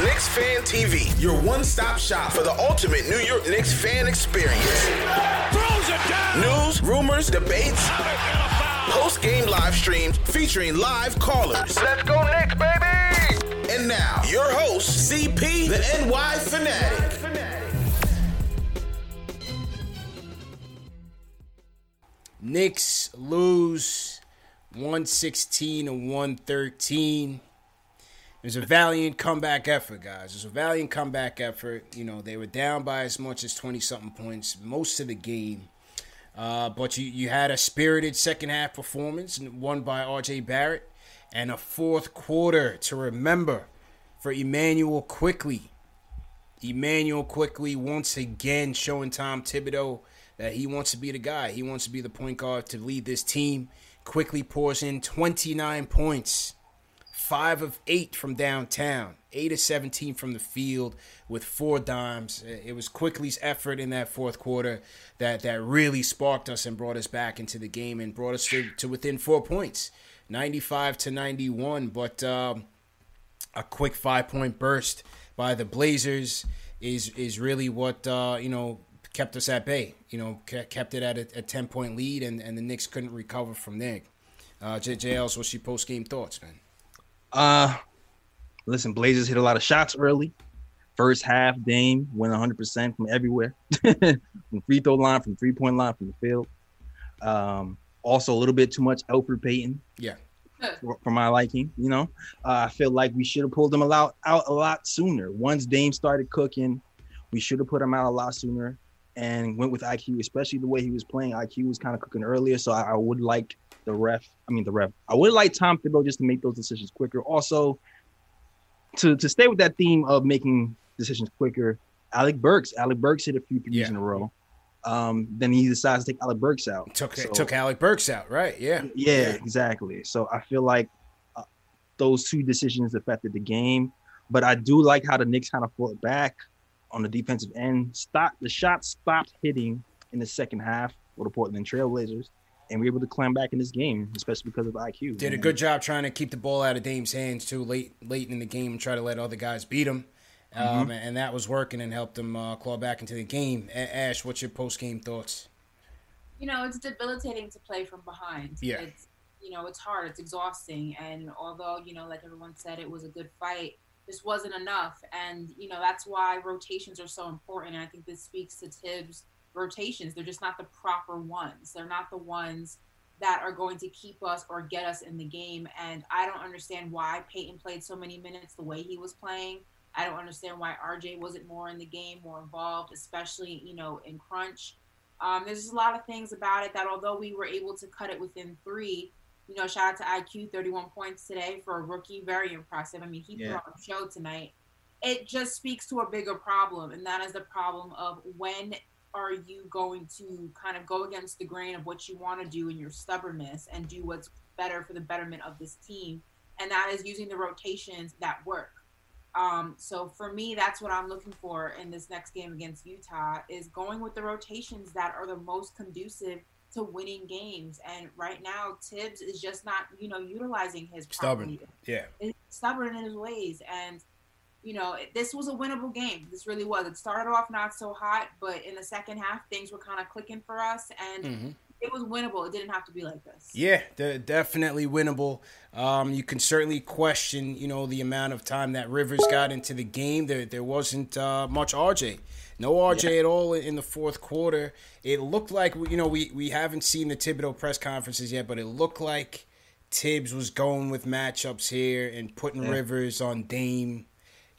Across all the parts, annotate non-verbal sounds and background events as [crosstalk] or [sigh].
This Knicks Fan TV, your one-stop shop for the ultimate New York Knicks fan experience. News, rumors, debates, post-game live streams featuring live callers. Let's go Knicks, baby! And now, your host, CP, the NY Fanatic. Knicks lose 116 to 113. It was a valiant comeback effort, guys. It was a valiant comeback effort. You know, they were down by as much as 20 something points most of the game. Uh, but you, you had a spirited second half performance, won by RJ Barrett, and a fourth quarter to remember for Immanuel Quickley. Immanuel Quickley once again showing Tom Thibodeau that he wants to be the guy. He wants to be the point guard to lead this team. Quickley pours in 29 points, 5 of 8 from downtown, 8 of 17 from the field with four dimes. It was Quickley's effort in that fourth quarter that, that really sparked us and brought us back into the game and brought us to, to within four points, 95 to 91. But um, a quick five point burst by the Blazers is is really what uh, you know kept us at bay. You know, kept it at a, a ten point lead, and, and the Knicks couldn't recover from there. Uh, JJL's what's your post game thoughts, man? Uh, listen, Blazers hit a lot of shots early. First half, Dame went 100 percent from everywhere, [laughs] from free throw line, from three point line, from the field. Um, also a little bit too much Elfrid Payton. Yeah. For, for my liking, you know, uh, I feel like we should have pulled them out out a lot sooner. Once Dame started cooking, we should have put him out a lot sooner and went with IQ, especially the way he was playing. IQ was kind of cooking earlier, so I, I would like the ref. I mean, the ref. I would like Tom Thibodeau just to make those decisions quicker. Also, to to stay with that theme of making decisions quicker, Alec Burks. Alec Burks hit a few threes Yeah. in a row. Um, then he decides to take Alec Burks out. Took So- took Alec Burks out, right? Yeah. yeah, exactly. So I feel like uh, those two decisions affected the game, but I do like how the Knicks kind of fought back on the defensive end. Stop the shots stopped hitting in the second half for the Portland Trailblazers, and we were able to climb back in this game, especially because of IQ. Did a good job trying to keep the ball out of Dame's hands too late late in the game and try to let other guys beat him. Um, Mm-hmm. and that was working and helped them uh, claw back into the game. A- Ash, what's your post game thoughts? you know, it's debilitating to play from behind. Yeah. It's, you know, it's hard. It's exhausting. And although, you know, like everyone said, it was a good fight, this wasn't enough. And, you know, that's why rotations are so important. And I think this speaks to Tibbs' rotations. They're just not the proper ones. They're not the ones that are going to keep us or get us in the game. And I don't understand why Payton played so many minutes the way he was playing. I don't understand why RJ wasn't more in the game, more involved, especially, you know, in crunch. Um, there's just a lot of things about it that although we were able to cut it within three, you know, shout out to IQ, 31 points today for a rookie, very impressive. I mean, he Yeah. put on a show tonight. It just speaks to a bigger problem, and that is the problem of when are you going to kind of go against the grain of what you want to do in your stubbornness and do what's better for the betterment of this team, and that is using the rotations that work. Um, so for me, that's what I'm looking for in this next game against Utah is going with the rotations that are the most conducive to winning games. And right now, Tibbs is just not, you know, utilizing his stubborn. properly. Yeah, He's stubborn in his ways. And, you know, this was a winnable game. This really was. It started off not so hot, but in the second half, things were kind of clicking for us. And Mhm. it was winnable. It didn't have to be like this. Yeah, definitely winnable. Um, you can certainly question, you know, the amount of time that Rivers got into the game. There, there wasn't uh, much RJ. No RJ at all in the fourth quarter. It looked like, you know, we, we haven't seen the Thibodeau press conferences yet, but it looked like Tibbs was going with matchups here and putting Yeah. Rivers on Dame.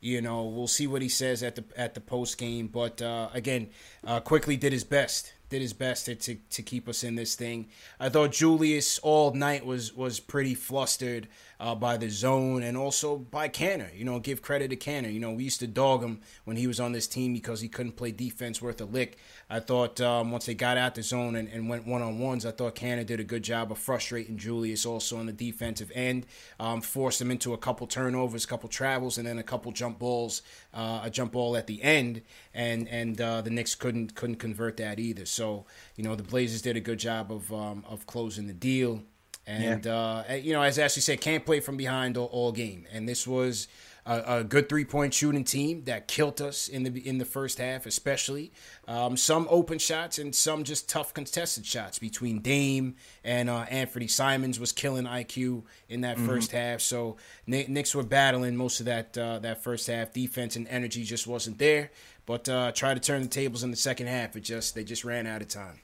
You know, we'll see what he says at the at the post game. But uh, again, uh, Quickley did his best. Did his best to, to to keep us in this thing. I thought Julius all night was was pretty flustered uh, by the zone and also by Kanter. You know, give credit to Kanter. You know, we used to dog him when he was on this team because he couldn't play defense worth a lick. I thought um, once they got out the zone and, and went one on ones, I thought Kanter did a good job of frustrating Julius also on the defensive end. Um, forced him into a couple turnovers, a couple travels, and then a couple jump balls, uh, a jump ball at the end, and and uh, the Knicks couldn't couldn't convert that either. So you know the Blazers did a good job of um, of closing the deal. And uh, you know, as Ashley said, can't play from behind all, all game. And this was a, a good three point shooting team that killed us in the in the first half, especially um, some open shots and some just tough contested shots between Dame and uh, Anthony Simons was killing IQ in that first half. So Kni- Knicks were battling most of that uh, that first half. Defense and energy just wasn't there. But uh, try to turn the tables in the second half. It just they just ran out of time.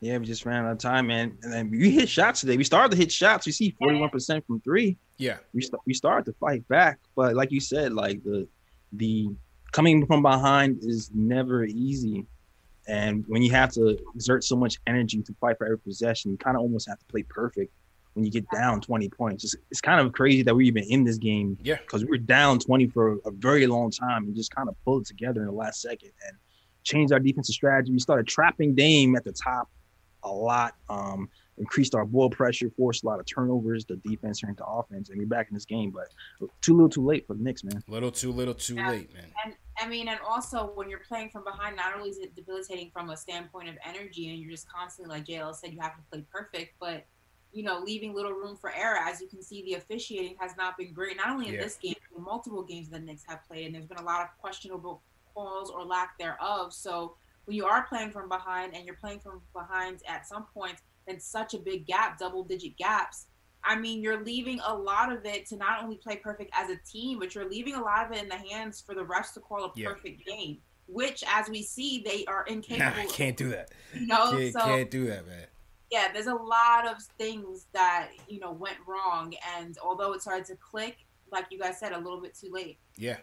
Yeah, we just ran out of time, man. And then we hit shots today. We started to hit shots. We see 41% from three. Yeah, We st- we started to fight back, but like you said, like the the coming from behind is never easy. And when you have to exert so much energy to fight for every possession, you kind of almost have to play perfect when you get down 20 points. It's, it's kind of crazy that we're even in this game yeah. because we were down 20 for a very long time and just kind of pulled it together in the last second and changed our defensive strategy. We started trapping Dame at the top a lot, um, increased our ball pressure, forced a lot of turnovers. The defense turned to offense, and we're back in this game. But too little, too late for the Knicks, man. Little too little too Yeah. late, man. And I mean, and also when you're playing from behind, not only is it debilitating from a standpoint of energy, and you're just constantly, like JL said, you have to play perfect, but you know, leaving little room for error. As you can see, the officiating has not been great. Not only in Yeah. this game, but multiple games the Knicks have played, and there's been a lot of questionable calls or lack thereof. So when you are playing from behind, and you're playing from behind at some points, then such a big gap, double-digit gaps. I mean, you're leaving a lot of it to not only play perfect as a team, but you're leaving a lot of it in the hands for the refs to call a Yeah. perfect game, which, as we see, they are Nah, incapable. I can't do that. You know, Can't, so can't do that, man. yeah, there's a lot of things that you know went wrong, and although it started to click, like you guys said, a little bit too late. Yeah,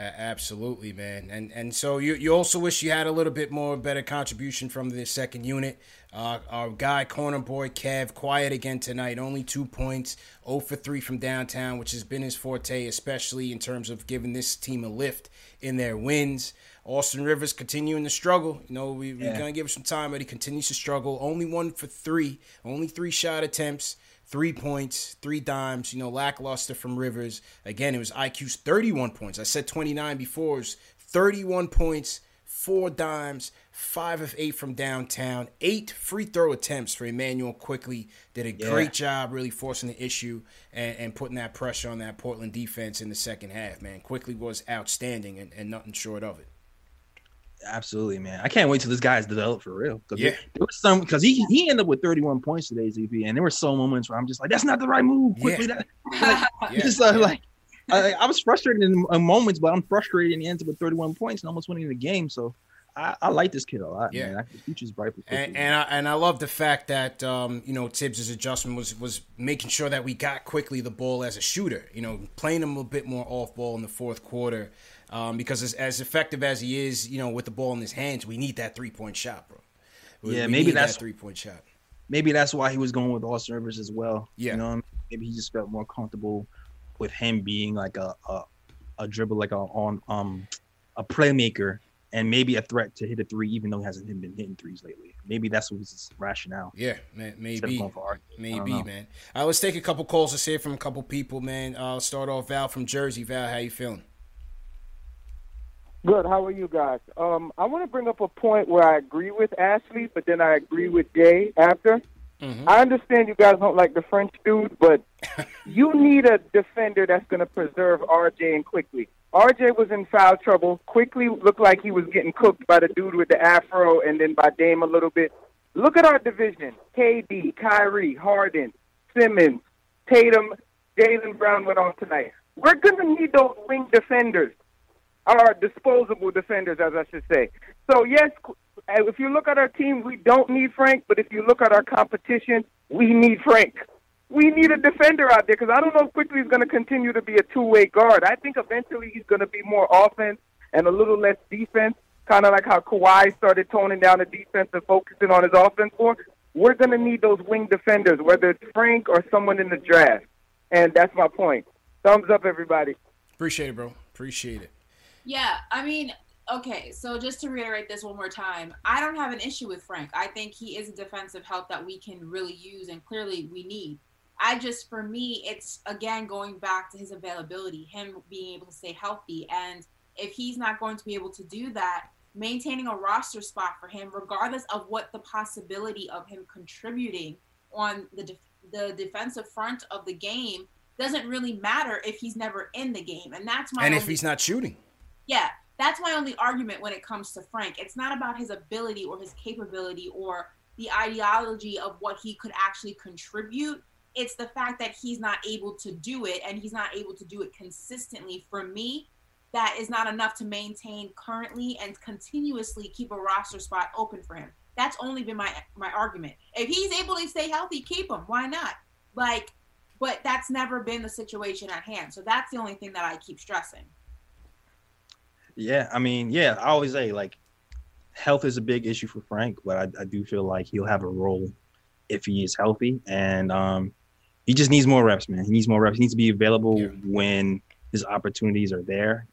absolutely, man. And and so you you also wish you had a little bit more better contribution from the second unit. Uh, our guy corner boy Kev quiet again tonight. Only two points, 0 for three from downtown, which has been his forte, especially in terms of giving this team a lift in their wins. Austin Rivers continuing to struggle. You know, we, we're gonna give him some time, but he continues to struggle. Only one for three, only three shot attempts three points, three dimes, you know, lackluster from Rivers. Again, it was IQ's 31 points. I said 29 before. It was 31 points, four dimes, five of eight from downtown, eight free throw attempts for Immanuel Quickley. Did a Yeah. great job really forcing the issue and, and putting that pressure on that Portland defense in the second half, man. Quickley was outstanding and, and nothing short of it. Absolutely, man. I can't wait till this guy's developed for real. Yeah. there, there was some because he he ended up with 31 points today, ZP, and there were some moments where I'm just like, that's not the right move. Quickley, Yeah. that, [laughs] [laughs] Yeah, just uh, yeah. like I, I was frustrated in, in moments, but I'm frustrated and he ends up with 31 points and almost winning the game. So I, I like this kid a lot, Yeah. man. I, the future's bright And, and I and I love the fact that um, you know Tibbs' adjustment was was making sure that we got Quickley the ball as a shooter. You know, playing him a bit more off ball in the fourth quarter, um, because as, as effective as he is, you know, with the ball in his hands, we need that three point shot, bro. We- Yeah, we maybe that's- that three point shot. maybe that's why he was going with Austin Rivers as well. Yeah. You know, what I mean? maybe he just felt more comfortable with him being like a a, a dribble, like a on um a playmaker, and maybe a threat to hit a three, even though he hasn't been hitting threes lately. Maybe that's what his rationale. Yeah, man, Instead of maybe. going for. I Maybe, man. All right, let's take a couple calls. to say from a couple people, man. Uh, I'll start off Val from Jersey. Val, how you feeling? Good. How are you guys? Um, I want to bring up a point where I agree with Ashley, but then I agree with Jay after. Mm-hmm. I understand you guys don't like the French dude, but [laughs] you need a defender that's going to preserve RJ and Quickley. RJ was in foul trouble. Quickley looked like he was getting cooked by the dude with the afro, and then by Dame a little bit. Look at our division: KD, Kyrie, Harden, Simmons, Tatum, Jaylen Brown went on tonight. We're going to need those wing defenders our disposable defenders, as I should say. So yes, uh, if you look at our team, we don't need Frank, but if you look at our competition, we need Frank. We need a defender out there because I don't know if Quickley is going to continue to be a two-way guard. I think eventually he's going to be more offense and a little less defense, kind of like how Kawhi started toning down the defense and focusing on his offense more. We're going to need those wing defenders, whether it's Frank or someone in the draft. And that's my point. Thumbs up, everybody. Appreciate it, bro. Appreciate it. Yeah, I mean, okay, so just to reiterate this one more time, I don't have an issue with Frank. I think he is a defensive help that we can really use and clearly we need. I just, for me, it's again going back to his availability, him being able to stay healthy. And if he's not going to be able to do that, maintaining a roster spot for him, regardless of what the possibility of him contributing on the, de- the defensive front of the game, doesn't really matter if he's never in the game. And that's my. And if he's not shooting yeah, that's my only argument when it comes to Frank. It's not about his ability or his capability or the ideology of what he could actually contribute. It's the fact that he's not able to do it and he's not able to do it consistently. For me, that is not enough to maintain currently and continuously keep a roster spot open for him. That's only been my my argument. If he's able to stay healthy, keep him. Why not? Like, but that's never been the situation at hand. So that's the only thing that I keep stressing. Yeah, I mean, yeah, I always say like health is a big issue for Frank, but I, I do feel like he'll have a role if he is healthy, and um, he just needs more reps, man. He needs more reps. He needs to be available yeah. when his opportunities are there,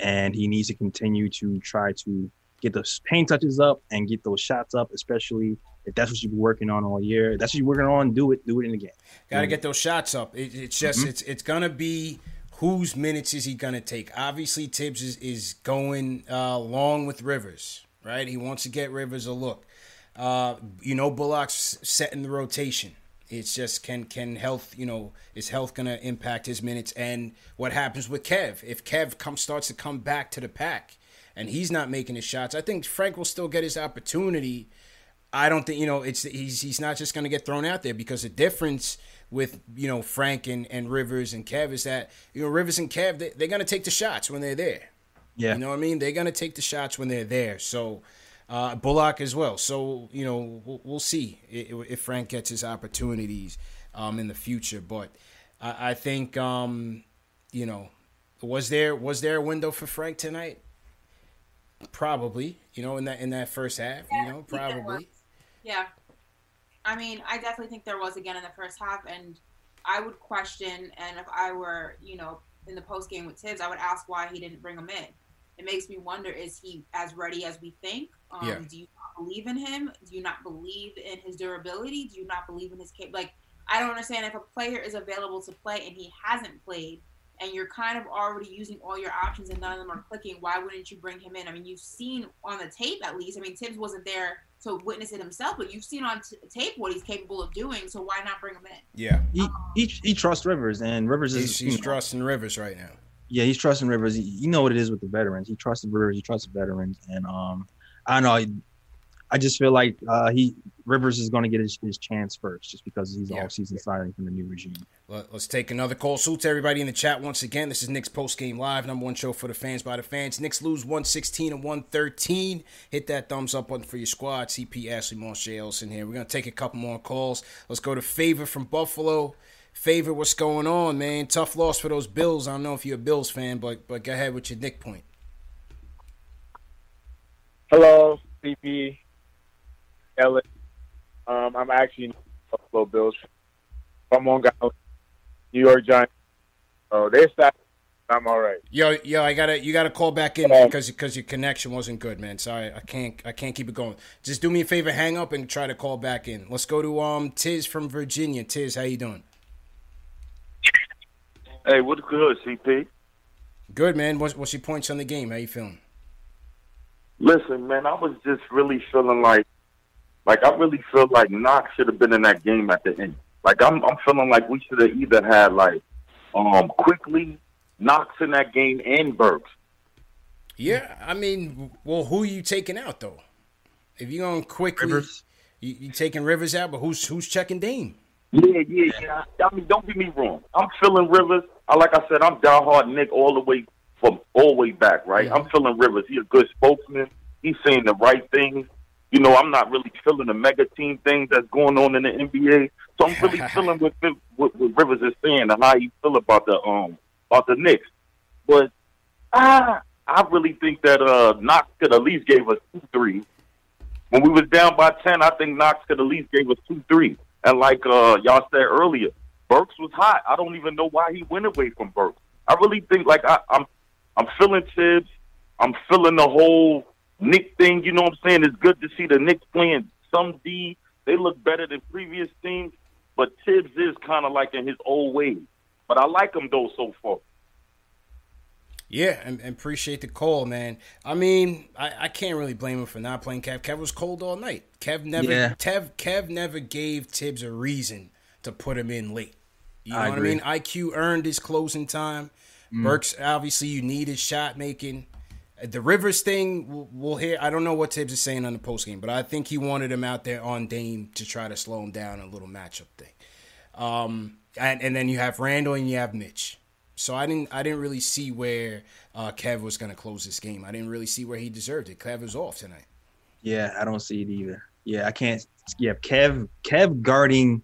and he needs to continue to try to get those paint touches up and get those shots up, especially if that's what you've been working on all year. That's what you're working on. Do it. Do it in the game. Got to get those shots up. It, it's just mm-hmm. it's it's gonna be whose minutes is he going to take? Obviously, Tibbs is, is going uh, along with Rivers, right? He wants to get Rivers a look. Uh, you know, Bullock's setting the rotation. It's just can can health, you know, is health going to impact his minutes? And what happens with Kev if Kev come starts to come back to the pack and he's not making his shots? I think Frank will still get his opportunity. I don't think you know it's he's he's not just going to get thrown out there because the difference with you know Frank and, and Rivers and Kev is that you know Rivers and Kev they, they're gonna take the shots when they're there. Yeah, you know what I mean. They're gonna take the shots when they're there. So uh, Bullock as well. So you know we'll, we'll see if, if, Frank gets his opportunities um, in the future. But I, I think um, you know was there was there a window for Frank tonight? Probably. You know in that in that first half. Yeah, you know probably. Yeah. I mean, I definitely think there was again in the first half, and I would question, and if I were, you know, in the post game with Thibs, I would ask why he didn't bring him in. It makes me wonder: is he as ready as we think? Um, yeah. Do you not believe in him? Do you not believe in his durability? Do you not believe in his cap? Like, I don't understand if a player is available to play and he hasn't played, and you're kind of already using all your options and none of them are clicking. Why wouldn't you bring him in? I mean, you've seen on the tape at least. I mean, Tibbs wasn't there to witness it himself, but you've seen on t- tape what he's capable of doing. So why not bring him in? Yeah, he he, he trusts Rivers, and Rivers is he's, he's trusting Rivers right now. Yeah, he's trusting Rivers. You know what it is with the veterans. He trusts Rivers. He trusts the veterans, and um, I know. I just feel like uh, he Rivers is going to get his, his chance first, just because he's yeah. off-season signing from the new regime. Let, us take another call. Salute to everybody in the chat once again. This is Knicks Post Game Live, number one show for the fans by the fans. Knicks lose 116 and 113. Hit that thumbs up button for your squad. CP Ashley Marshall in here. We're going to take a couple more calls. Let's go to Favor from Buffalo. Favor, what's going on, man? Tough loss for those Bills. I don't know if you're a Bills fan, but but go ahead with your Knick point. Hello, CP. Ellis. Um, I'm actually Buffalo Bills. I'm on New York Giants. Oh, they're stacked. I'm all right. Yo, yo, I gotta, you gotta call back in because because your connection wasn't good, man. Sorry, I can't, I can't keep it going. Just do me a favor, hang up and try to call back in. Let's go to um Tiz from Virginia. Tiz, how you doing? Hey, what's good, CP? Good, man. What's what's your points on the game? How you feeling? Listen, man, I was just really feeling like, like I really feel like Knox should have been in that game at the end. Like I'm, I'm feeling like we should have either had like, um, Quickley Knox in that game and Burks. Yeah, I mean, well, who are you taking out though? If you're going Quickley, Rivers. You, you taking Rivers out, but who's who's checking Dame? Yeah, yeah, yeah. I mean, don't get me wrong. I'm feeling Rivers. I like I said, I'm diehard Knick all the way from all the way back, right? Mhm. I'm feeling Rivers. He's a good spokesman. He's saying the right things. You know, I'm not really feeling the mega team thing that's going on in the NBA. So I'm really [laughs] feeling what, what, what Rivers is saying and how you feel about the um about the Knicks. But ah, I really think that uh Knox could at least gave us two three. When we was down by ten, I think Knox could at least gave us two three. And like uh y'all said earlier, Burks was hot. I don't even know why he went away from Burks. I really think like I, I'm I'm feeling Tibbs. I'm feeling the whole Knick thing. You know what I'm saying? It's good to see the Knicks playing some D. They look better than previous teams, but Tibbs is kind of like in his old ways. But I like him though so far. Yeah, and, and appreciate the call, man. I mean, I, I can't really blame him for not playing Kev. Kev was cold all night. Kev never Yeah. Kev Kev never gave Tibbs a reason to put him in late. You know I what agree. I mean? IQ earned his closing time. Burks obviously you need his shot making. Uh, The Rivers thing, we'll, we'll hear. I don't know what Tibbs is saying on the post game, but I think he wanted him out there on Dame to try to slow him down a little matchup thing. Um, and, and then you have Randle and you have Mitch. So I didn't I didn't really see where uh, Kev was going to close this game. I didn't really see where he deserved it. Kev was off tonight. Yeah, I don't see it either. Yeah, I can't. Yeah, Kev, Kev guarding,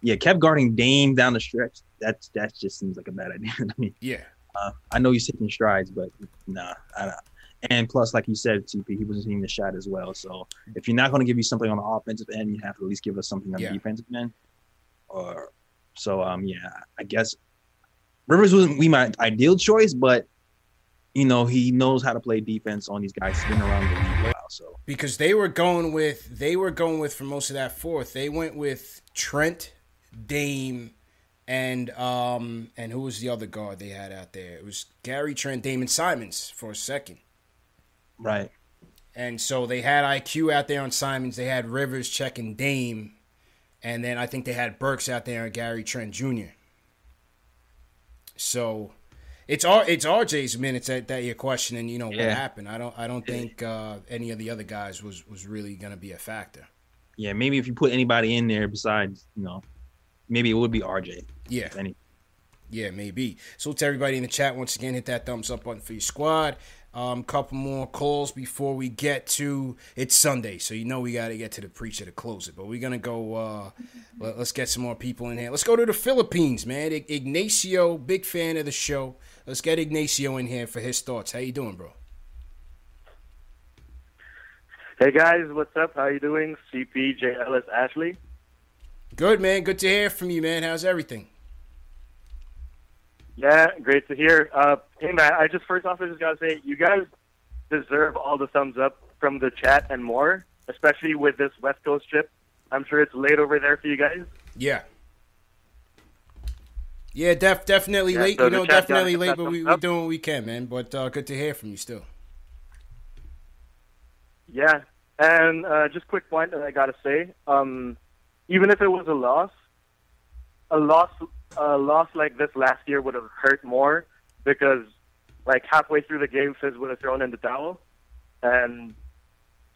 yeah, Kev guarding Dame down the stretch. That's that just seems like a bad [laughs] idea to me. Yeah, Uh, I know he's taking strides, but nah. I don't. And plus, like you said, TP, he wasn't hitting the shot as well. So if you're not going to give you something on the offensive end, you have to at least give us something on Yeah. the defensive end. Or so, um, yeah, I guess Rivers wasn't we my ideal choice, but you know he knows how to play defense on these guys. He's been around the league a while, so because they were going with they were going with for most of that fourth. They went with Trent, Dame, and um and who was the other guard they had out there? It was Gary Trent, Damon Simons for a second. right. And so they had IQ out there on Simons. They had Rivers checking Dame, and then I think they had Burks out there and Gary Trent Jr. So it's R it's RJ's minutes that, that you're questioning. You know what happened. I don't I don't think uh, any of the other guys was was really going to be a factor. Yeah, maybe if you put anybody in there besides, you know, maybe it would be RJ. Yeah. any. Yeah, maybe. So to everybody in the chat, once again, hit that thumbs up button for your squad. Um, couple more calls before we get to it's Sunday, so you know we got to get to the preacher to close it. But we're gonna go. Uh, let, us get some more people in here. Let's go to the Philippines, man. I- Ignacio, big fan of the show. Let's get Ignacio in here for his thoughts. How you doing, bro? Hey guys, what's up? How you doing? CP, J. Ellis, Ashley. Good, man. Good to hear from you, man. How's everything? Yeah, great to hear. Uh, hey man, I just first off I just gotta say you guys deserve all the thumbs up from the chat and more, especially with this West Coast trip. I'm sure it's late over there for you guys. Yeah. Yeah, def, definitely Yeah, late. so you know, definitely late, but we, we're doing what we can, man. But uh, good to hear from you still. Yeah, and uh, just quick point that I gotta say, um, even if it was a loss, a loss, a loss like this last year would have hurt more because, like halfway through the game, Fizz would have thrown in the towel, and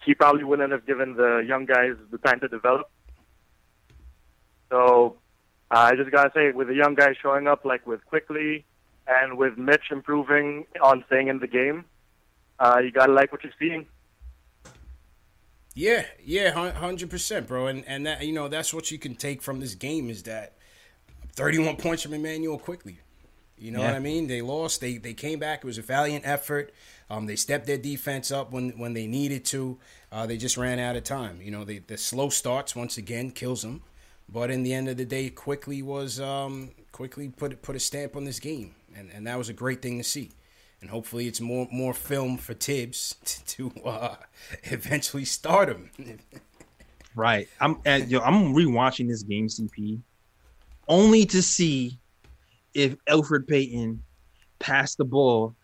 he probably wouldn't have given the young guys the time to develop. So, uh, I just gotta say, with the young guys showing up, like with Quickley, and with Mitch improving on staying in the game, uh, you gotta like what you're seeing. Yeah, yeah, hundred percent, bro. And and that you know that's what you can take from this game is that thirty-one points from Immanuel Quickley. You know Yeah. what I mean? They lost. They they came back. It was a valiant effort. Um, they stepped their defense up when when they needed to. Uh, they just ran out of time. You know, they, the slow starts once again kills them. But in the end of the day, Quickley was um, Quickley put put a stamp on this game, and and that was a great thing to see. And hopefully, it's more more film for Tibbs [laughs] to uh, eventually start him. Right. I'm at, yo, I'm rewatching this game, CP, only to see if Alfred Payton passed the ball.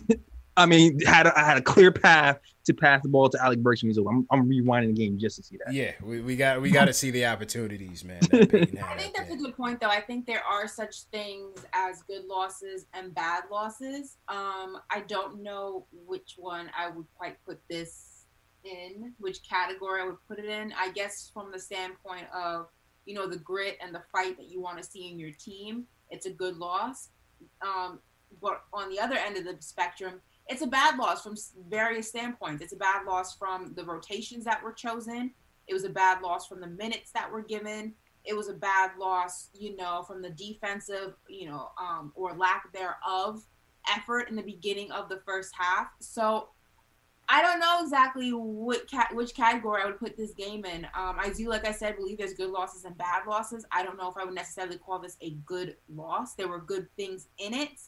[laughs] I mean, had a, I had a clear path to pass the ball to Alec Burks when he's over. I'm, I'm rewinding the game just to see that. Yeah, we, we got we got to see the [laughs] opportunities, man. I think that's a good point, though. I think there are such things as good losses and bad losses. Um, I don't know which one I would quite put this in, which category I would put it in. I guess from the standpoint of you know the grit and the fight that you want to see in your team, it's a good loss. Um, but on the other end of the spectrum, it's a bad loss from various standpoints. It's a bad loss from the rotations that were chosen. It was a bad loss from the minutes that were given. It was a bad loss, you know, from the defensive, you know, um, or lack thereof effort in the beginning of the first half. So I don't know exactly what which category I would put this game in. Um, I do, like I said, believe there's good losses and bad losses. I don't know if I would necessarily call this a good loss. There were good things in it,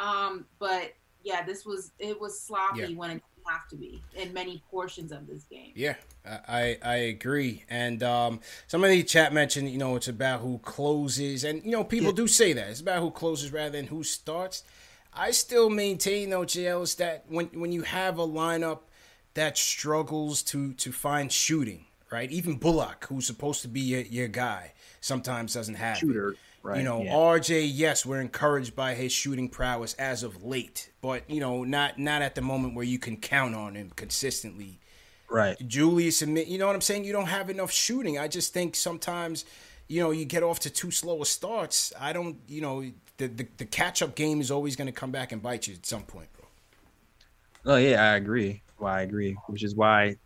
um, but yeah, this was it was sloppy yeah. when it didn't have to be in many portions of this game. Yeah, I I agree. And um, somebody chat mentioned, you know, it's about who closes, and you know, people yeah. do say that it's about who closes rather than who starts. I still maintain though, JL, is that when when you have a lineup that struggles to to find shooting, right? Even Bullock, who's supposed to be your, your guy, sometimes doesn't have shooter. Right. You know, yeah. RJ, yes, we're encouraged by his shooting prowess as of late, but you know, not not at the moment where you can count on him consistently. Right. Julius, you know what I'm saying? You don't have enough shooting. I just think sometimes, you know, you get off to too slow a starts. I don't, you know, the the, the catch up game is always going to come back and bite you at some point, bro. Oh yeah, I agree. Well, I agree, which is why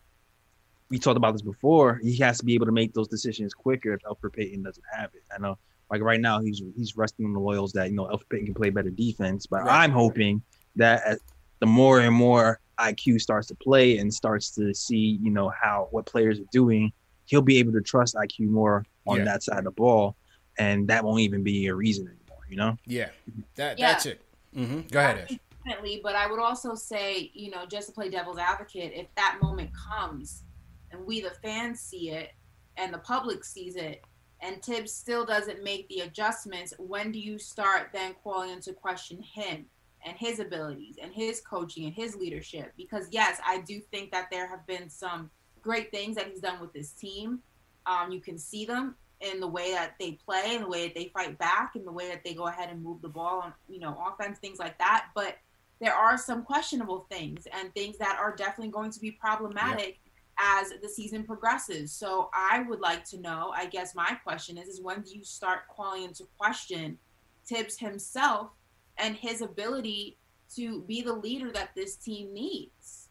we talked about this before. He has to be able to make those decisions quicker if Elfrid Payton doesn't have it. I know like right now, he's he's resting on the loyals that you know Elfrid Payton can play better defense. But right. I'm hoping that the more and more IQ starts to play and starts to see you know how what players are doing, he'll be able to trust IQ more on yeah. that side of the ball, and that won't even be a reason anymore. You know? Yeah, that yeah. that's it. Mm-hmm. Go ahead, Ash. Definitely, but I would also say, you know, just to play devil's advocate, if that moment comes and we the fans see it and the public sees it, and Thibs still doesn't make the adjustments, when do you start then calling into question him and his abilities and his coaching and his leadership? Because yes, I do think that there have been some great things that he's done with his team. Um, you can see them in the way that they play, in the way that they fight back, in the way that they go ahead and move the ball on, you know, offense, things like that. But there are some questionable things and things that are definitely going to be problematic as the season progresses. So I would like to know, I guess my question is, is when do you start calling into question Tibbs himself and his ability to be the leader that this team needs?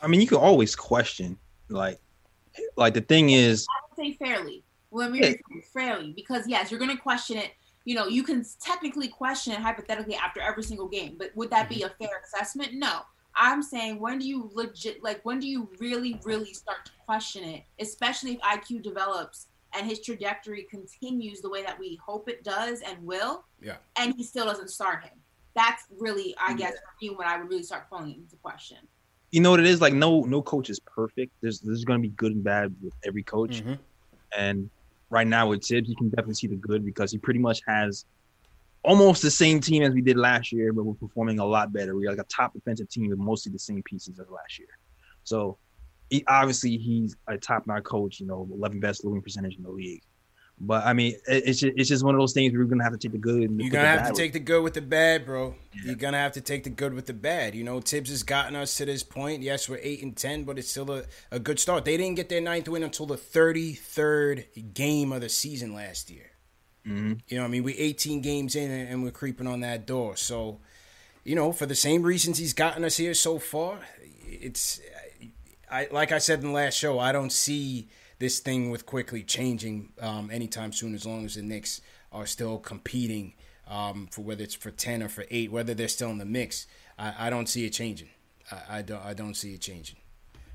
I mean, you can always question, like, like the thing is, I would say fairly. Let me yeah. fairly, because yes, you're going to question it. You know, you can technically question it hypothetically after every single game, but would that be mm-hmm. a fair assessment? No. I'm saying when do you legit like when do you really really start to question it, especially if IQ develops and his trajectory continues the way that we hope it does and will. Yeah. And he still doesn't start him. That's really, I guess, yeah. for me when I would really start calling into question. You know what it is? Like no no coach is perfect. There's there's gonna be good and bad with every coach. Mm-hmm. And right now with Thibs, you can definitely see the good because he pretty much has almost the same team as we did last year, but we're performing a lot better. We're like a top defensive team with mostly the same pieces as last year. So he, obviously he's a top notch coach, you know, 11 best losing percentage in the league. But I mean, it's just, it's just one of those things where we're gonna have to take the good. You're gonna have to take the good with the bad, bro. Yeah. You're gonna have to take the good with the bad. You know, Tibbs has gotten us to this point. Yes, we're eight and ten, but it's still a, a good start. They didn't get their ninth win until the 33rd game of the season last year. Mm-hmm. You know, I mean, we're 18 games in and we're creeping on that door. So, you know, for the same reasons he's gotten us here so far, it's I like I said in the last show, I don't see this thing with Quickley changing um, anytime soon. As long as the Knicks are still competing um, for whether it's for 10 or for eight, whether they're still in the mix, I, I don't see it changing. I, I don't I don't see it changing.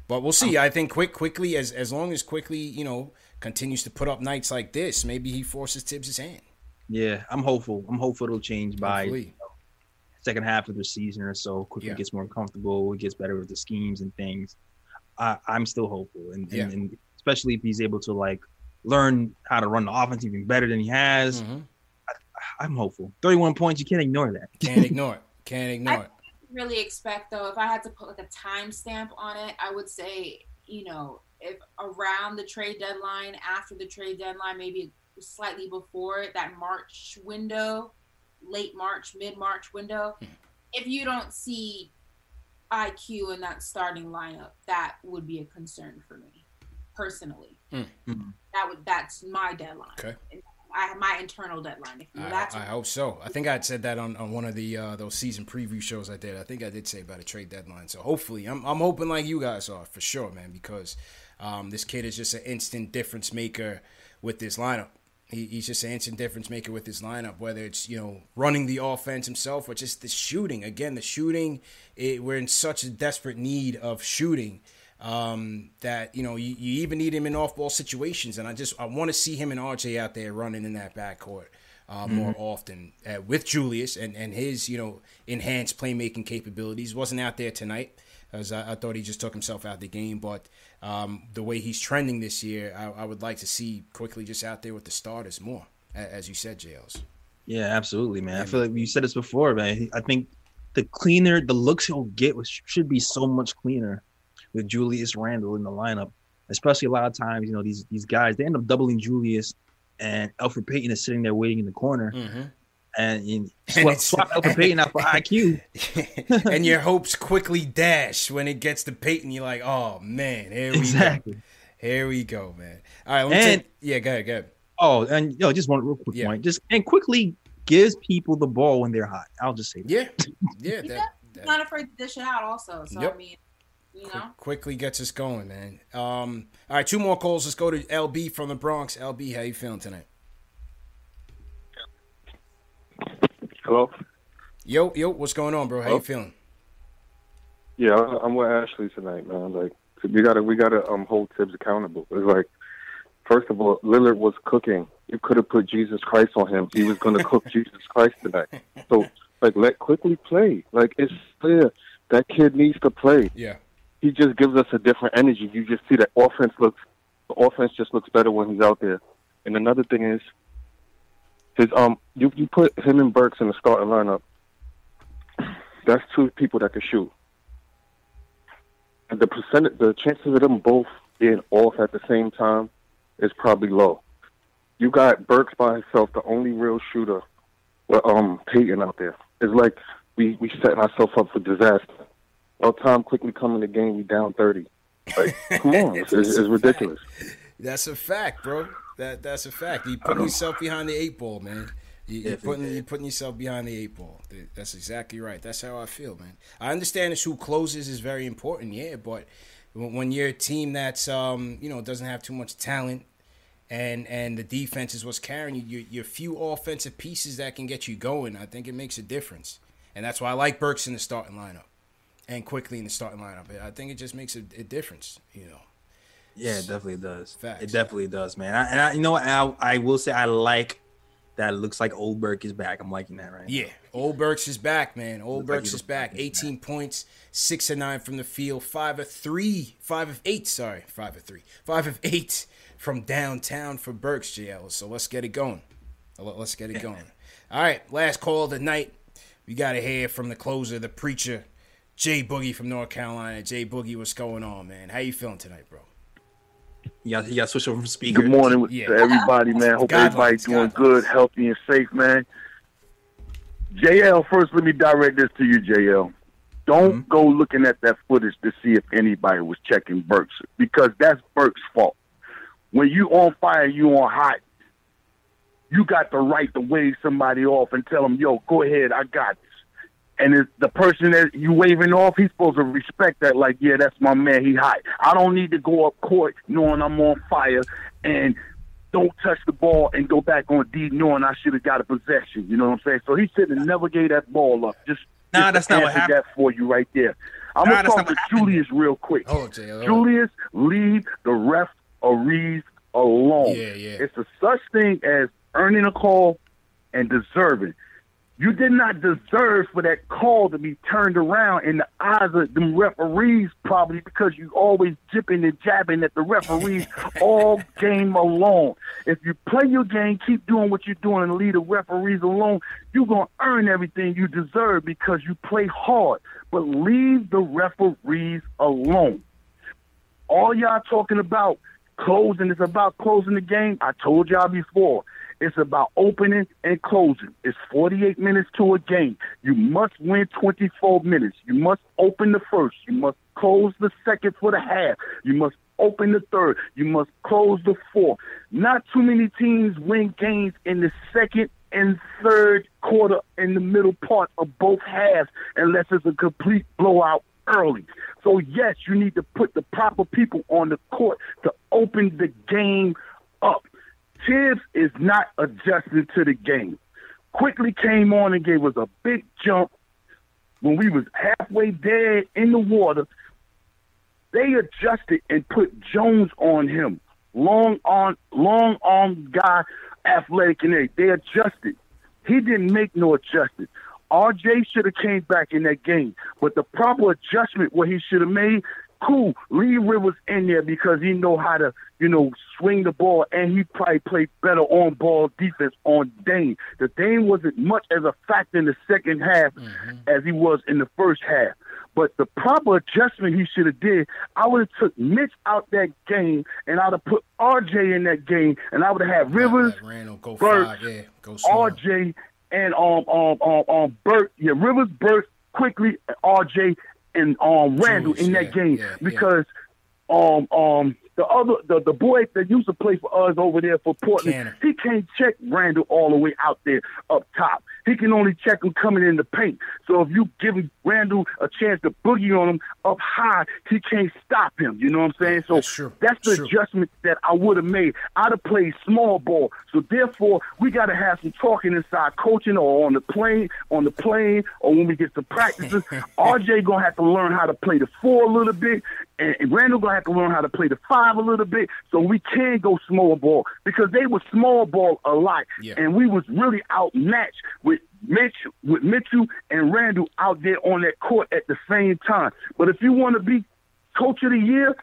But we'll see. I think quick Quickley as as long as Quickley you know, continues to put up nights like this, maybe he forces Thibs' hand. Yeah, I'm hopeful. I'm hopeful it'll change by you know, second half of the season or so. Quickley yeah. gets more comfortable, It gets better with the schemes and things. I, am still hopeful, and, yeah. and, and, especially if he's able to like learn how to run the offense even better than he has. Mm-hmm. I, am hopeful. 31 points, you can't ignore that. [laughs] Can't ignore it. Can't ignore I, it. really expect though, if I had to put like a timestamp on it, I would say, you know, if around the trade deadline, after the trade deadline, maybe slightly before that March window, late March, mid March window, Hmm. if you don't see IQ in that starting lineup, that would be a concern for me personally. Hmm. That would that's my deadline. Okay. I have my internal deadline. I, that's I hope so. I think I said that on, on one of the uh, those season preview shows I did. I think I did say about a trade deadline. So hopefully, I'm I'm hoping like you guys are for sure, man, because um, this kid is just an instant difference maker with this lineup. He, he's just an instant difference maker with his lineup, whether it's you know running the offense himself or just the shooting. Again, the shooting, it, we're in such a desperate need of shooting um, that you know you, you even need him in off-ball situations, and I just I want to see him and RJ out there running in that backcourt uh, more often uh, with Julius and and his you know enhanced playmaking capabilities. wasn't out there tonight as I, I thought he just took himself out the game, but um, the way he's trending this year, I, I would like to see Quickley just out there with the starters more, as you said, JLs. Yeah, absolutely, man. I feel like you said this before, man. I think the cleaner, the looks he'll get should be so much cleaner with Julius Randle in the lineup. Especially a lot of times, you know, these these guys they end up doubling Julius, and Alfred Payton is sitting there waiting in the corner, Mm-hmm. and [laughs] And swap, it's- swap Alfred Payton out for IQ. [laughs] and your hopes quickly dash when it gets to Payton. You're like, oh man, here we Exactly. go. Here we go, man. All right, let me And- take, yeah, go ahead, go ahead. Oh, and yo, just one real quick Yeah. point. Just and Quickley gives people the ball when they're hot. I'll just say that. Yeah, [laughs] yeah, that, not- that not afraid to dish it out also. So Yep. I mean, you quick- know. Quickley gets us going, man. Um, all right, two more calls. Let's go to LB from the Bronx. LB, how you feeling tonight? Hello. Yo, yo, what's going on, bro? How you feeling? Yeah, I- I'm with Ashley tonight, man. Like we gotta we gotta um hold Tibbs accountable. It's like first of all, Lillard was cooking. You could have put Jesus Christ on him. He was gonna [laughs] cook Jesus Christ tonight. So like let Quickley play. Like it's clear that kid needs to play. Yeah. He just gives us a different energy. You just see that offense looks the offense just looks better when he's out there. And another thing is his um you you put him and Burks in the starting lineup. That's two people that can shoot. And the percentage, the chances of them both being off at the same time is probably low. You got Burks by himself, the only real shooter. With um Payton out there. It's like we we setting ourselves up for disaster. No Tom Quickley coming the game, we down thirty. Like, come on, [laughs] it's, it's, it's ridiculous. That's a fact, bro. That that's a fact. You putting yourself behind the eight ball, man. You, you're putting you're putting yourself behind the eight ball. That's exactly right. That's how I feel, man. I understand it's who closes is very important, yeah, but when when you're a team that's um you know doesn't have too much talent and and the defense is what's carrying you, your, your few offensive pieces that can get you going, I think it makes a difference, and that's why I like Burks in the starting lineup and Quickley in the starting lineup. I think it just makes a, a difference, you know. Yeah, it definitely does. Facts. It definitely does, man. I, and I, you know what? I, I will say I like that. It looks like Old Burke is back. I'm liking that right Yeah, Old Burks is back, man. Old like is back. like he's 18 points, six of nine from the field, five of three, five of eight. Sorry, five of three, five of eight from downtown for Burks, JL. So let's get it going. Let- Let's get it going. All right, last call of the night. We got to hear from the closer, the preacher, Jay Boogie from North Carolina. Jay Boogie, what's going on, man? How you feeling tonight, bro? You got, you got switch over from speaker. Good morning Yeah. to everybody, man. Hope Guidelines, everybody's doing guidelines. good, healthy, and safe, man. JL, first, let me direct this to you, JL. Don't Mm-hmm. go looking at that footage to see if anybody was checking Burks because that's Burks' fault. When you on fire, you on hot. You got the right to wave somebody off and tell them, "Yo, go ahead, I got this." And if the person that you waving off, he's supposed to respect that. Like, yeah, that's my man. He hot. I don't need to go up court knowing I'm on fire and don't touch the ball and go back on D knowing I should have got a possession. You know what I'm saying? So he should have never gave that ball up. Just Nah, just that's not what answer happened. that for you right there. I'm Nah, gonna that's talk to what happened. Julius real quick. Oh, JL. hold on. Julius, leave the ref Ariz alone. Yeah, yeah. It's a such thing as earning a call and deserving. You did not deserve for that call to be turned around in the eyes of them referees, probably because you always jipping and jabbing at the referees [laughs] all game alone. If you play your game, keep doing what you're doing, and leave the referees alone, you're gonna earn everything you deserve because you play hard. But leave the referees alone. All y'all talking about closing is about closing the game. I told y'all before. It's about opening and closing. It's 48 minutes to a game. You must win 24 minutes. You must open the first. You must close the second for the half. You must open the third. You must close the fourth. Not too many teams win games in the second and third quarter in the middle part of both halves unless it's a complete blowout early. So yes, you need to put the proper people on the court to open the game up. Thibs is not adjusting to the game. Quickley came on and gave us a big jump when we was halfway dead in the water. They adjusted and put Jones on him. Long on long arm guy, athletic and everything. They adjusted. He didn't make no adjustment. RJ should have came back in that game, but the proper adjustment what he should have made cool. Lee Rivers in there because he know how to, you know, swing the ball, and he probably played better on ball defense on Dame. The Dame wasn't much as a factor in the second half mm-hmm. as he was in the first half. But the proper adjustment he should have did, I would have took Mitch out that game, and I'd have put RJ in that game, and I would have had Rivers, Randle, go Burks, yeah, go RJ, and um um um um Burks, yeah, Rivers, Burks, Quickley, RJ, and um Randle in that yeah, game yeah, because um um the other the, the boy that used to play for us over there for Portland, Kanter. he can't check Randle all the way out there up top. He can only check him coming in the paint. So if you give Randle a chance to boogie on him up high, he can't stop him. You know what I'm saying? So That's true. that's the True. adjustment that I would have made. I'd have played small ball. So therefore, we got to have some talking inside coaching or on the plane, on the plane, or when we get to practices. [laughs] RJ gonna have to learn how to play the four a little bit, and, and Randle gonna have to learn how to play the five a little bit. So we can go small ball because they were small ball a lot, Yeah. and we was really outmatched with. Mitch with Mitchell and Randle out there on that court at the same time. But if you want to be coach of the year,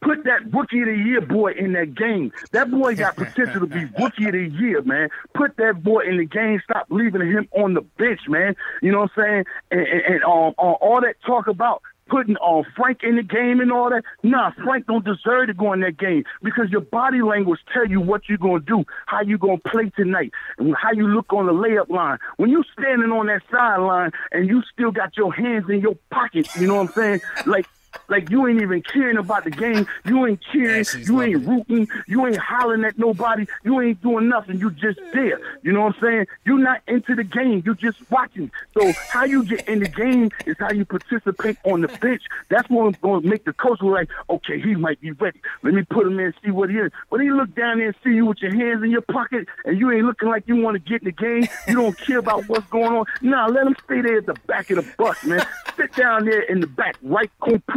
put that rookie of the year boy in that game. That boy got potential to be [laughs] rookie of the year, man. Put that boy in the game. Stop leaving him on the bench, man. You know what I'm saying? And, and, and um, uh, all that talk about putting uh, Frank in the game and all that. Nah, Frank don't deserve to go in that game because your body language tell you what you're gonna do, how you gonna play tonight, and how you look on the layup line. When you standing on that sideline and you still got your hands in your pockets, you know what I'm saying? Like like you ain't even caring about the game. You ain't cheering. Ashley's You ain't rooting. You ain't hollering at nobody. You ain't doing nothing. You just there. You know what I'm saying? You're not into the game. You just watching. So how you get in the game is how you participate on the bench. That's what's going to make the coach like, okay, he might be ready. Let me put him in and see what he is. But he look down there and see you with your hands in your pocket and you ain't looking like you want to get in the game. You don't care about what's going on. Nah, let him stay there at the back of the bus, man. Sit down there in the back, right?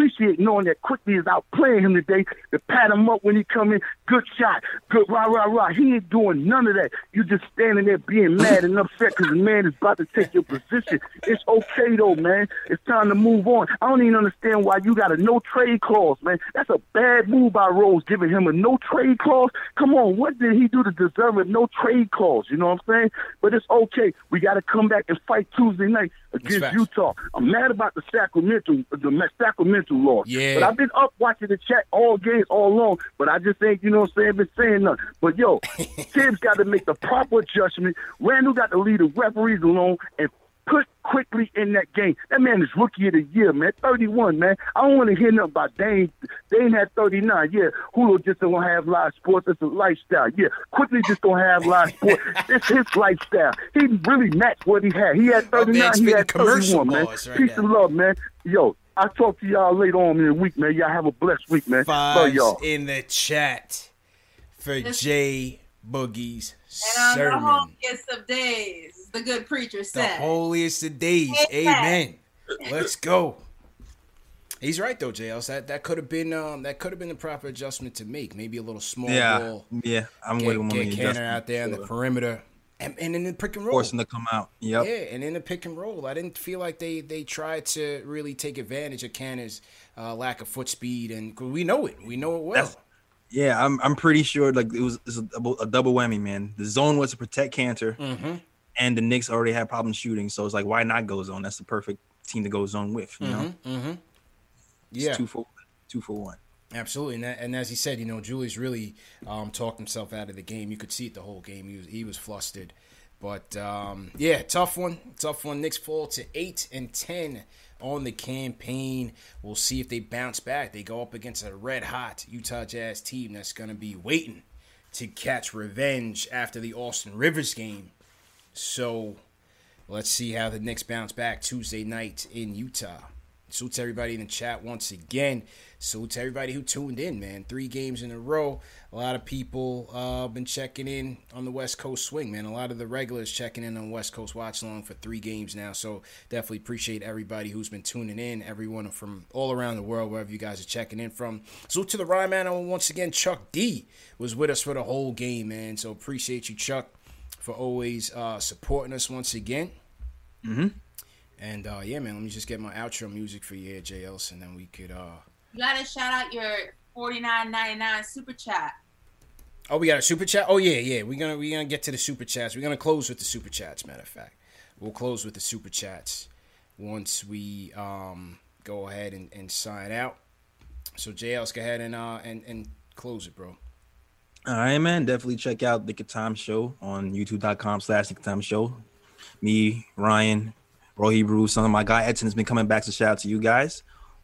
Appreciate knowing that Quickley is out playing him today to pat him up when he come in. Good shot. Good rah, rah, rah. He ain't doing none of that. You just standing there being mad and upset because the man is about to take your position. It's okay, though, man. It's time to move on. I don't even understand why you got a no trade clause, man. That's a bad move by Rose, giving him a no trade clause. Come on, what did he do to deserve a no trade clause? You know what I'm saying? But it's okay. We got to come back and fight Tuesday night against. Utah. I'm mad about the Sacramento, the Sacramento loss. Yeah. But I've been up watching the chat all games all along, but I just ain't, you know what I'm saying, been saying nothing. But yo, Thibs got to make the proper adjustment. Randle got to leave the referees alone and put Quickley in that game. That man is rookie of the year, man. 31, man. I don't want to hear nothing about Dame. Dame had 39. Yeah, Hulu just don't have live sports. It's a lifestyle. Yeah, Quickley just don't have live sports. [laughs] it's his lifestyle. He really matched what he had. He had Up there 39. He had spitting commercial 31, man. right Peace now. and love, man. Yo, I'll talk to y'all later on in the week, man. Y'all have a blessed week, man. Love y'all. in the chat for Jay Boogie's And on the holiest of days, the good preacher said. The holiest of days. Amen. Amen. Let's go. He's right though, JLs. That that could have been um that could have been the proper adjustment to make. Maybe a little small Yeah, ball. yeah. I'm get, waiting on the Kanter out there on the perimeter. And, and in the pick and roll, forcing to come out. Yep. Yeah, and in the pick and roll, I didn't feel like they they tried to really take advantage of Kanter's uh, lack of foot speed, and we know it, we know it well. That's, yeah, I'm I'm pretty sure like it was, it was a, a, double whammy, man. The zone was to protect Kanter, mm-hmm. and the Knicks already had problems shooting, so it's like why not go zone? That's the perfect team to go zone with, you mm-hmm. know. Mm-hmm. It's yeah, two for two for one. Absolutely, and, that, and as he said, you know, Julius really um, talked himself out of the game. You could see it the whole game. He was he was flustered, but um, yeah, tough one, tough one. Knicks fall to eight and ten on the campaign. We'll see if they bounce back. They go up against a red hot Utah Jazz team that's going to be waiting to catch revenge after the Austin Rivers game. So let's see how the Knicks bounce back Tuesday night in Utah. Salute to everybody in the chat once again. Salute to everybody who tuned in, man. Three games in a row. A lot of people uh, been checking in on the West Coast swing, man. A lot of the regulars checking in on West Coast watch along for three games now. So definitely appreciate everybody who's been tuning in, everyone from all around the world, wherever you guys are checking in from. Salute to the Ryan man. Once again, Chuck D was with us for the whole game, man. So appreciate you, Chuck, for always uh, supporting us once again. Mm-hmm. And uh, yeah, man, let me just get my outro music for you here, Jay Elson, and then we could. uh You gotta shout out your forty nine ninety nine super chat. Oh, we got a super chat. Oh yeah, yeah. We're gonna we're gonna get to the super chats. We're gonna close with the super chats. Matter of fact, we'll close with the super chats once we um go ahead and, and sign out. So JL's go ahead and uh and and close it, bro. All right, man. Definitely check out the Time Show on youtube.com slash the Time Show. Me, Ryan, Bro Hebrew, some of my guy Edson has been coming back. So shout out to you guys.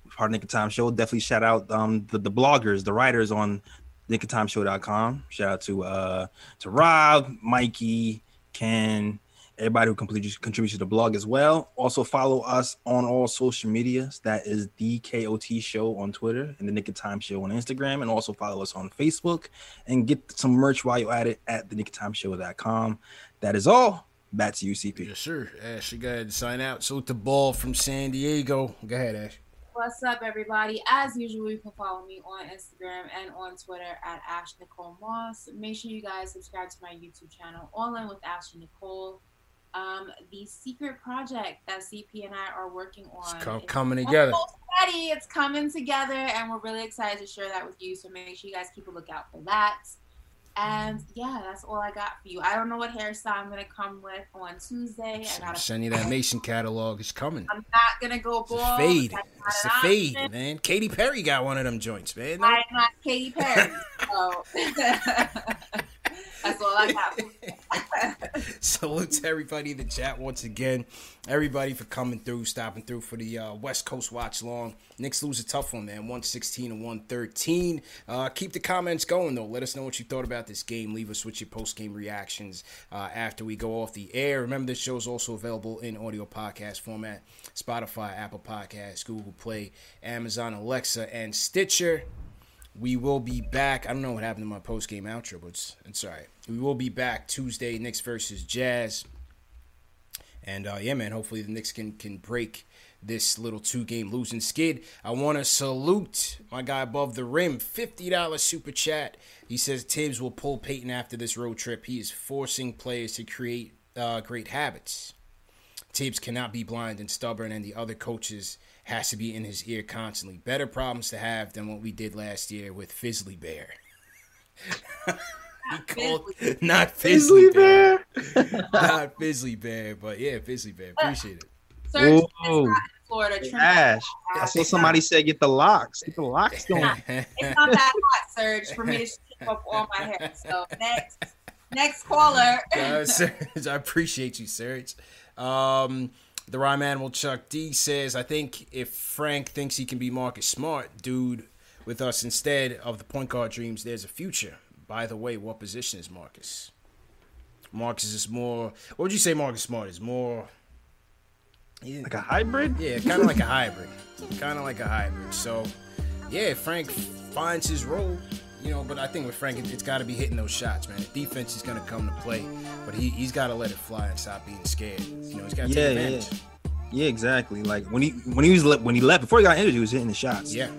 Hard Knick of Time Show. Definitely shout out um the, the bloggers, the writers on knickoftimeshow.com. Shout out to uh to Rob, Mikey, Ken, everybody who completely contributes to the blog as well. Also follow us on all social medias. That is the KOT Show on Twitter and the Knick of Time Show on Instagram. And also follow us on Facebook and get some merch while you're at it at the Knick of Time Show.com. That is all. Back to you, CP. Yes, sir. Ash, you go ahead and sign out. Salute the ball from San Diego. Go ahead, Ash. What's up, everybody? As usual, you can follow me on Instagram and on Twitter at Ash Nicole Moss. Make sure you guys subscribe to my YouTube channel, All In with Ash and Nicole. Um, the secret project that CP and I are working on. It's co- coming together. Ready. It's coming together, and we're really excited to share that with you. So make sure you guys keep a lookout for that. And yeah, that's all I got for you. I don't know what hairstyle I'm gonna come with on Tuesday. I gotta send you that Mason catalog. It's coming. I'm not gonna go bald. Fade. It's a fade, option. man. Katy Perry got one of them joints, man. I'm not Katy Perry. [laughs] so [laughs] That's all I got. [laughs] Salute to everybody in the chat once again. Everybody for coming through, stopping through for the uh, West Coast watch long. Knicks lose a tough one, man. 116 and 113. Uh, keep the comments going, though. Let us know what you thought about this game. Leave us with your post game reactions uh, after we go off the air. Remember, this show is also available in audio podcast format Spotify, Apple Podcasts, Google Play, Amazon, Alexa, and Stitcher. We will be back. I don't know what happened to my post game outro, but it's, it's all right. We will be back Tuesday, Knicks versus Jazz. And uh, yeah, man, hopefully the Knicks can, can break this little two game losing skid. I want to salute my guy above the rim, $50 super chat. He says Thibs will pull Payton after this road trip. He is forcing players to create uh, great habits. Thibs cannot be blind and stubborn, and the other coaches has to be in his ear constantly. Better problems to have than what we did last year with Fizzly Bear. [laughs] he called [laughs] not Fizzly, Bear, [laughs] not Fizzly Bear, but yeah, Fizzly Bear. Appreciate it. Search Florida. Ash, I saw somebody say get the locks. Get the locks going. it's not that hot, Serge, for me to keep up all my hair. So next, next caller. uh, Serge, I appreciate you, Serge. Um, the rhyme animal Chuck D says, I think if Frank thinks he can be Marcus Smart, dude, with us instead of the point guard dreams, there's a future. By the way, what position is Marcus? Marcus is more. What would you say Marcus Smart is? More. Like a hybrid? Yeah, kind of like a hybrid. Kind of like a hybrid. So, yeah, Frank finds his role you know, but I think with Frank, it's got to be hitting those shots, man. The defense is going to come to play, but he he's got to let it fly and stop being scared. You know, he's got to yeah, take advantage. Yeah. yeah, exactly. Like when he when he was when he left before he got injured, he was hitting the shots. Yeah,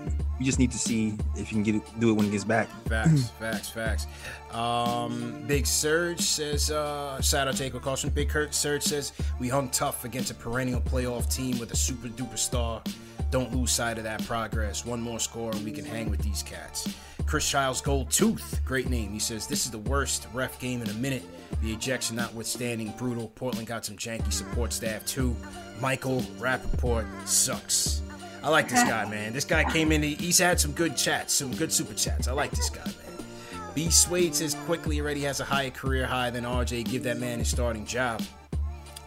we just need to see if you can get it, do it when he gets back. Facts, [clears throat] facts, facts. Um, Big Surge says, uh, shout out to Jake Caution. Big Kurt Surge says, we hung tough against a perennial playoff team with a super duper star. Don't lose sight of that progress. One more score and we can hang with these cats. Chris Childs Gold Tooth, great name. He says, this is the worst ref game in a minute. The ejection notwithstanding, brutal. Portland got some janky support staff too. Michael Rapaport sucks. I like this guy, [laughs] man. This guy came in. He's had some good chats, some good super chats. I like this guy, man. B. Swade says Quickley already has a higher career high than RJ. Give that man his starting job.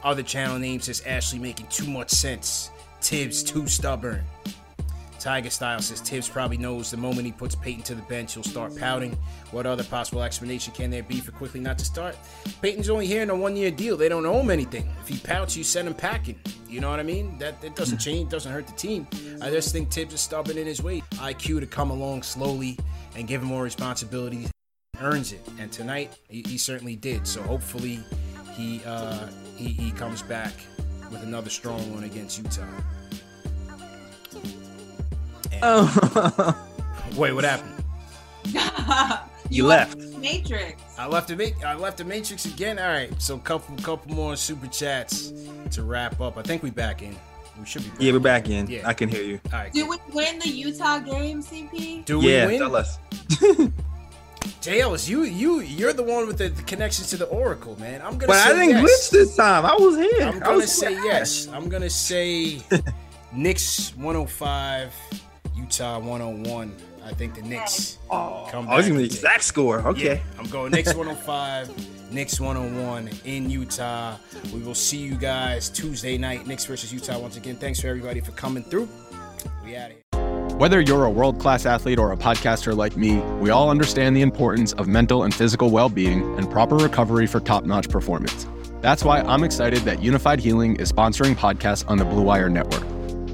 Other channel name says Ashley making too much sense. Thibs too stubborn. Tiger Style says Thibs probably knows the moment he puts Payton to the bench, he'll start pouting. What other possible explanation can there be for Quickley not to start? Payton's only here in a one year deal. They don't owe him anything. If he pouts, you send him packing. You know what I mean? That it doesn't change, doesn't hurt the team. I just think Thibs is stubborn in his way. IQ to come along slowly and give him more responsibility earns it. And tonight he, he certainly did. So hopefully he, uh, he he comes back with another strong one against Utah. Oh, [laughs] Wait, what happened? [laughs] you left. Matrix. I left the ma- I left the Matrix again. All right, so couple couple more super chats to wrap up. I think we back in. We should be. Back. Yeah, we're back in. Yeah. I can hear you. All right. Did we win the Utah game, CP? Do we yeah, win? tell us. [laughs] JL, it's you you you're the one with the, the connections to the Oracle, man. I'm gonna. But say I didn't yes. glitch this time. I was here. I'm gonna say yes. I'm gonna say Knicks 105, Utah 101. I think the Knicks Oh, come oh, it's back gonna be and take- exact score. Okay. Yeah, I'm going Knicks 105, Knicks 101 in Utah. We will see you guys Tuesday night, Knicks versus Utah once again. Thanks for everybody for coming through. We out of here. Whether you're a world class athlete or a podcaster like me, we all understand the importance of mental and physical well being and proper recovery for top notch performance. That's why I'm excited that Unifyd Healing is sponsoring podcasts on the Blue Wire Network.